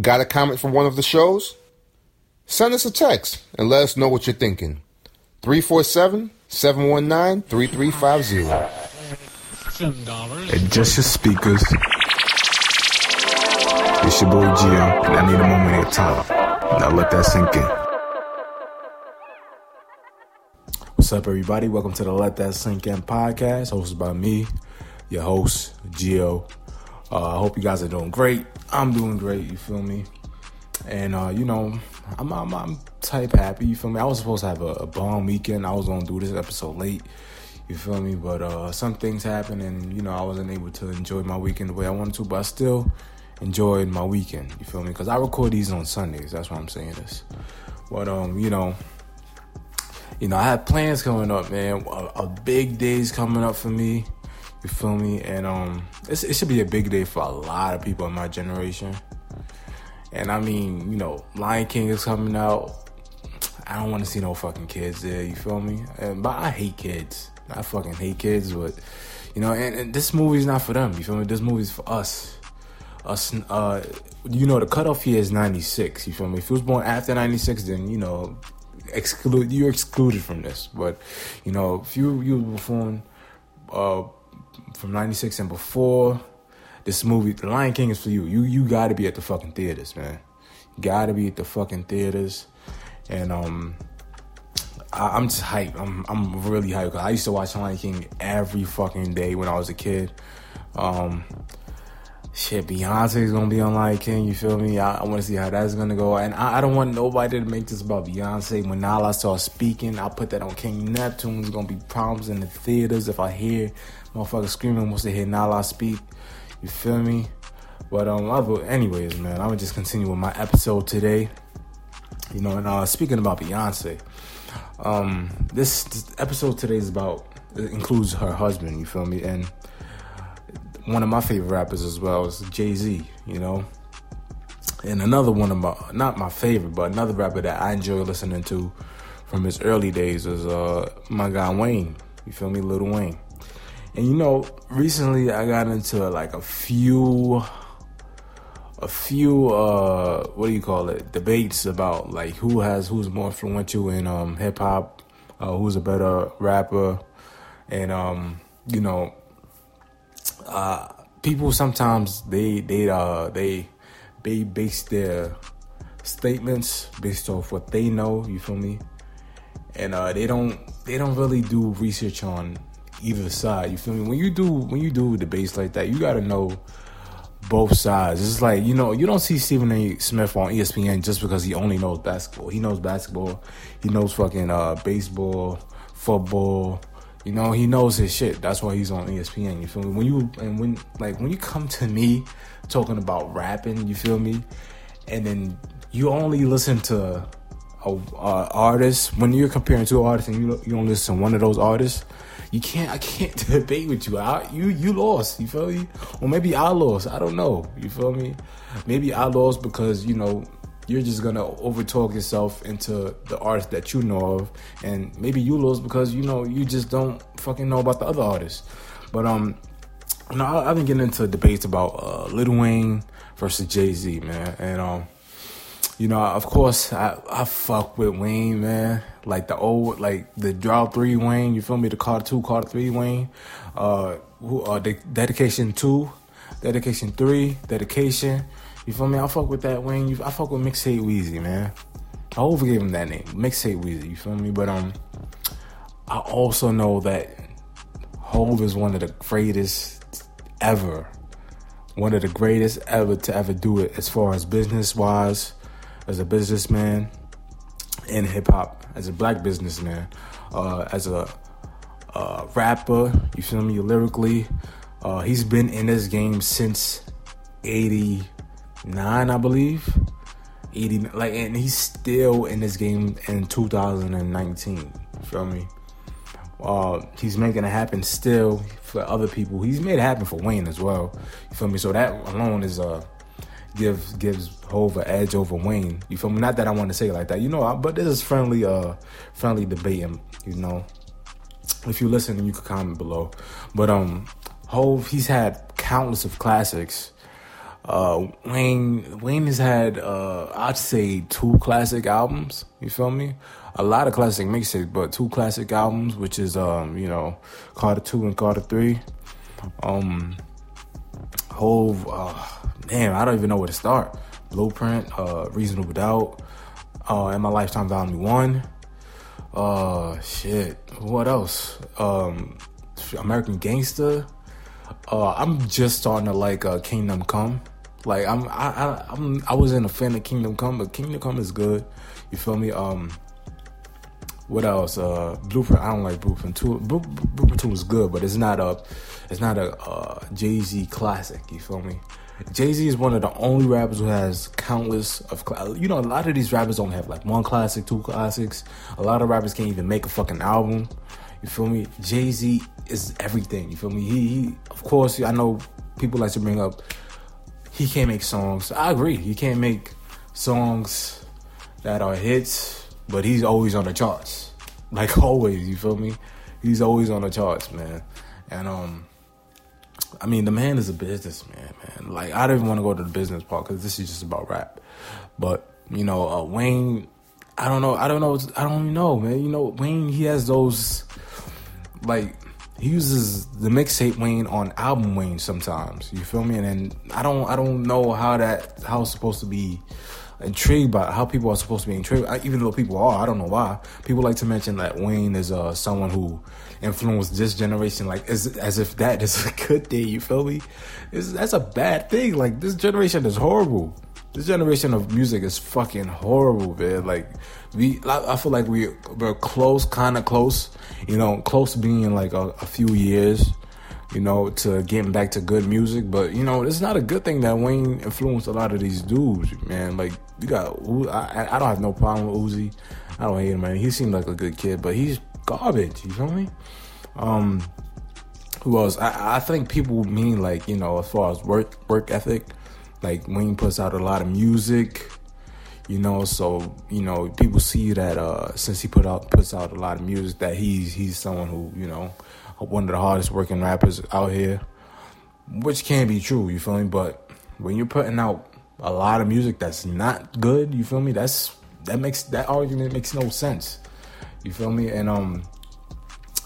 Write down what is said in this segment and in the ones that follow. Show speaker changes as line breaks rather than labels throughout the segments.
Got a comment for one of the shows? Send us a text and let us know what you're thinking. 347 719 3350.
Adjust your speakers. It's your boy Gio, and I need a moment of your time. Now let that sink in. What's up, everybody? Welcome to the Let That Sink In podcast, hosted by me, your host, Gio. Uh, I hope you guys are doing great. I'm doing great, you feel me? And, uh, you know, I'm, I'm, I'm type happy, you feel me? I was supposed to have a, a bomb weekend. I was to do this episode late, you feel me? But uh, some things happened, and, you know, I wasn't able to enjoy my weekend the way I wanted to, but I still enjoyed my weekend, you feel me? Because I record these on Sundays, that's why I'm saying this. But, um, you know, you know, I have plans coming up, man. A, a big day's coming up for me. You feel me? And um, it should be a big day for a lot of people in my generation. And I mean, you know, Lion King is coming out. I don't want to see no fucking kids there. You feel me? And, but I hate kids. I fucking hate kids. But you know, and, and this movie's not for them. You feel me? This movie's for us. Us. Uh, you know, the cutoff here is ninety six. You feel me? If you was born after ninety six, then you know, exclude you're excluded from this. But you know, if you you were born. Uh, from '96 and before. This movie, The Lion King, is for you. You you got to be at the fucking theaters, man. Got to be at the fucking theaters, and um, I, am just hyped. I'm I'm really hyped I used to watch Lion King every fucking day when I was a kid. Um, shit, Beyonce is gonna be on Lion King. You feel me? I, I want to see how that's gonna go, and I, I, don't want nobody to make this about Beyonce. When Nala starts speaking, I'll put that on King Neptune. There's gonna be problems in the theaters if I hear motherfuckers screaming once they hear Nala speak. You feel me? But um, I'll, anyways, man, I'm gonna just continue with my episode today. You know, and uh, speaking about Beyonce, um, this, this episode today is about includes her husband. You feel me? And one of my favorite rappers as well is Jay Z. You know, and another one of my not my favorite, but another rapper that I enjoy listening to from his early days is uh my guy Wayne. You feel me, Lil Wayne. And you know, recently I got into like a few a few uh what do you call it debates about like who has who's more influential in um hip hop uh, who's a better rapper and um you know uh people sometimes they they uh they they base their statements based off what they know you feel me and uh they don't they don't really do research on either side. You feel me? When you do when you do debates like that, you got to know both sides. It's like you know you don't see Stephen A. Smith on ESPN just because he only knows basketball. He knows basketball. He knows fucking uh, baseball, football. You know he knows his shit. That's why he's on ESPN. You feel me? When you and when like when you come to me talking about rapping, you feel me? And then you only listen to a, a artist when you're comparing two artists and you you don't listen to one of those artists you can't I can't debate with you. I, you you lost. You feel me? Or maybe I lost. I don't know. You feel me? Maybe I lost because you know you're just gonna overtalk yourself into the artist that you know of, and maybe you lose because you know you just don't fucking know about the other artists. But um, you know I, have been getting into debates about uh, Lil Wayne versus Jay Z, man, and um you know, of course, I, I fuck with Wayne, man. Like the old, like the Drought 3 Wayne, you feel me? The Carter 2, Carter 3 Wayne. Uh, who, uh, the Dedication 2, Dedication 3, Dedication. You feel me? I fuck with that Wayne. I fuck with Mixtape Weezy, man. I overgave him that name, Mixtape Weezy, you feel me? But, um, I also know that Hov is one of the greatest ever. One of the greatest ever to ever do it as far as business wise as a businessman in hip hop, as a black businessman, uh, as a uh, rapper. You feel me? Lyrically, uh, he's been in this game since '89, I believe. 80, like, and he's still in this game in 2019. You feel me? Uh, he's making it happen still for other people. He's made it happen for Wayne as well. You feel me? So that alone is uh gives gives Hov an edge over Wayne. You feel me? Not that I want to say it like that, you know. But this is friendly, uh, friendly debating. You know, if you listen, you can comment below. But um, Hov, he's had countless of classics. Uh, Wayne Wayne has had uh, I'd say two classic albums. You feel me? A lot of classic mixtapes, but two classic albums, which is um, you know, Carter Two and Carter Three. Um, Hov, uh, damn, I don't even know where to start. Blueprint, uh, Reasonable Doubt, uh, and My Lifetime Volume One. Uh, shit. What else? Um, American Gangster. Uh, I'm just starting to like uh, Kingdom Come. Like I'm, I, I, I'm, I wasn't a fan of Kingdom Come, but Kingdom Come is good. You feel me? Um, what else? Uh, Blueprint. I don't like Blueprint Two. Blueprint Two is good, but it's not a, it's not a uh, Jay Z classic. You feel me? Jay Z is one of the only rappers who has countless of you know a lot of these rappers don't have like one classic, two classics. A lot of rappers can't even make a fucking album. You feel me? Jay Z is everything. You feel me? He, he, of course, I know people like to bring up he can't make songs. I agree. He can't make songs that are hits, but he's always on the charts. Like always, you feel me? He's always on the charts, man. And um I mean, the man is a businessman, man. Like, I didn't even want to go to the business part because this is just about rap. But you know, uh, Wayne, I don't know, I don't know, I don't even know, man. You know, Wayne, he has those, like, he uses the mixtape Wayne on album Wayne sometimes. You feel me? And then I don't, I don't know how that, how it's supposed to be intrigued by how people are supposed to be intrigued. Even though people are, I don't know why. People like to mention that Wayne is uh, someone who influenced this generation, like as as if that is a good thing. You feel me? It's, that's a bad thing. Like this generation is horrible. This generation of music is fucking horrible, man. Like we, I feel like we we're close, kind of close. You know, close being like a, a few years you know, to getting back to good music. But you know, it's not a good thing that Wayne influenced a lot of these dudes, man. Like you got, I, I don't have no problem with Uzi. I don't hate him, man. He seemed like a good kid, but he's garbage. You feel me? Um, who else? I, I think people mean like you know as far as work work ethic. Like Wayne puts out a lot of music, you know. So you know people see that uh, since he put out puts out a lot of music that he's he's someone who you know one of the hardest working rappers out here, which can be true. You feel me? But when you're putting out a lot of music that's not good, you feel me? That's that makes that argument makes no sense. You feel me? And um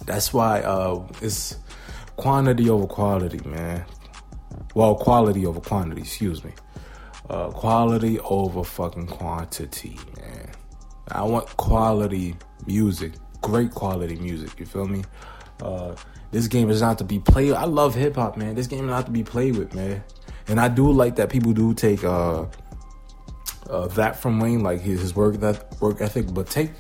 that's why uh, it's quantity over quality, man. Well, quality over quantity, excuse me. Uh, quality over fucking quantity, man. I want quality music, great quality music. You feel me? Uh, this game is not to be played. I love hip hop, man. This game is not to be played with, man. And I do like that people do take uh, uh, that from Wayne, like his, work that work ethic, but take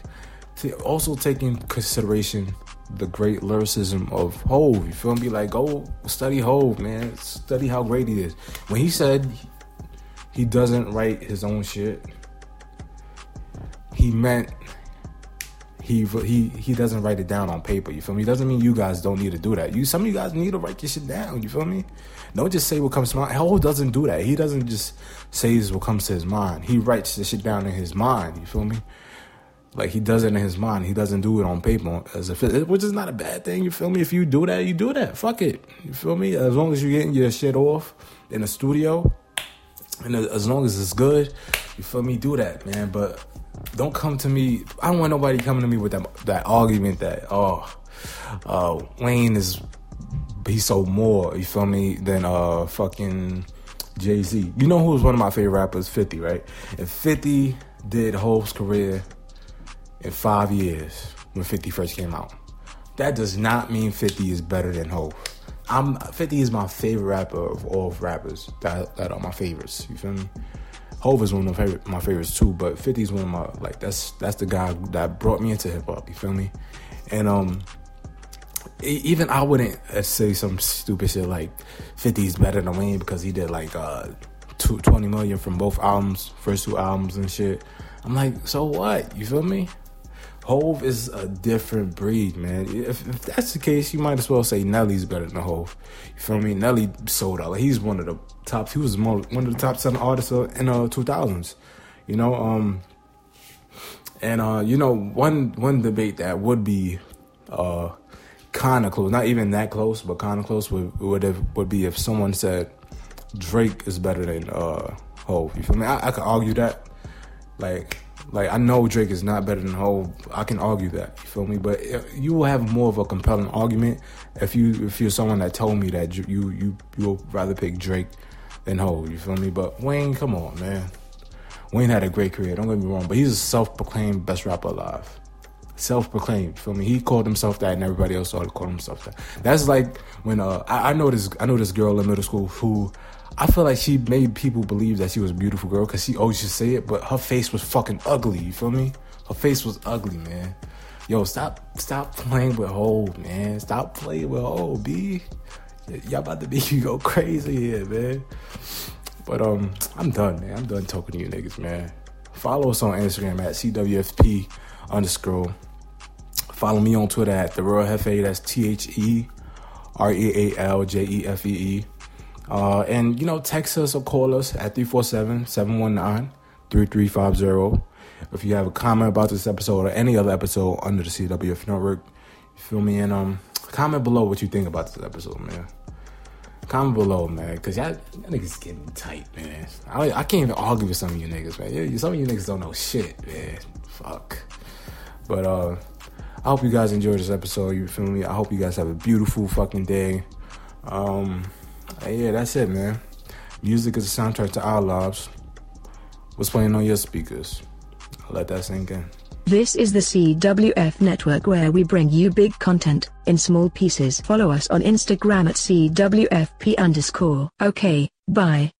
also take in consideration the great lyricism of Hov. You feel me? Like, go study Hov, man. Study how great he is. When he said he doesn't write his own shit, he meant he he he doesn't write it down on paper. You feel me? Doesn't mean you guys don't need to do that. You some of you guys need to write your shit down. You feel me? Don't just say what comes to mind. Hov doesn't do that. He doesn't just say what comes to his mind. He writes the shit down in his mind. You feel me? Like he does it in his mind. He doesn't do it on paper as which is not a bad thing. You feel me? If you do that, you do that. Fuck it. You feel me? As long as you're getting your shit off in the studio, and as long as it's good, you feel me? Do that, man. But don't come to me. I don't want nobody coming to me with that that argument that oh, uh, Wayne is he sold more. You feel me? Than uh fucking Jay Z. You know who was one of my favorite rappers? Fifty, right? If Fifty did Hov's career in five years when 50 first came out. That does not mean 50 is better than Hov. I'm 50 is my favorite rapper of all rappers that, that are my favorites. You feel me? Hov is one of my, favorite, my favorites too, but 50 is one of my like that's that's the guy that brought me into hip hop. You feel me? And um, even I wouldn't uh, say some stupid shit like 50 is better than Wayne because he did like uh 20 million from both albums, first two albums and shit. I'm like, so what? You feel me? Hov is a different breed, man. If, if, that's the case, you might as well say Nelly's better than Hov. You feel me? Nelly sold out. He's one of the top. He was one of the top seven artists in the uh, 2000s. You know, um, and uh, you know, one one debate that would be uh, kind of close, not even that close, but kind of close would would have, would be if someone said Drake is better than uh Hov. You feel me? I, I could argue that. Like, like I know Drake is not better than Hov. I can argue that. You feel me? But you will have more of a compelling argument if you if you're someone that told me that you you you will rather pick Drake than Hov. You feel me? But Wayne, come on, man. Wayne had a great career. Don't get me wrong, but he's a self-proclaimed best rapper alive. Self-proclaimed. Feel me? He called himself that, and everybody else started calling himself that. That's like when uh, I, I know this. I know this girl in middle school who I feel like she made people believe that she was a beautiful girl because she always to say it, but her face was fucking ugly. You feel me? Her face was ugly, man. Yo, stop, stop playing with Hov, man. Stop playing with Hov, B. Y'all about to make you go crazy here, man. But um, I'm done, man. I'm done talking to you niggas, man. Follow us on Instagram at CWFP underscore. Follow me on Twitter at the Real Jefe. That's T H E R E A L J E F E E. Uh, and, you know, text us or call us at 347 719 3350. If you have a comment about this episode or any other episode under the CWF network, feel me? And um, comment below what you think about this episode, man. Comment below, man, because y'all, y'all niggas getting tight, man. I, I can't even argue with some of you niggas, man. Yeah, some of you niggas don't know shit, man. Fuck. But uh, I hope you guys enjoyed this episode. You feel me? I hope you guys have a beautiful fucking day. Um, yeah, that's it, man. Music is a soundtrack to our lives. What's playing on your speakers? I'll let that sink in.
This is the CWF network where we bring you big content in small pieces. Follow us on Instagram at CWFP underscore. Okay, bye.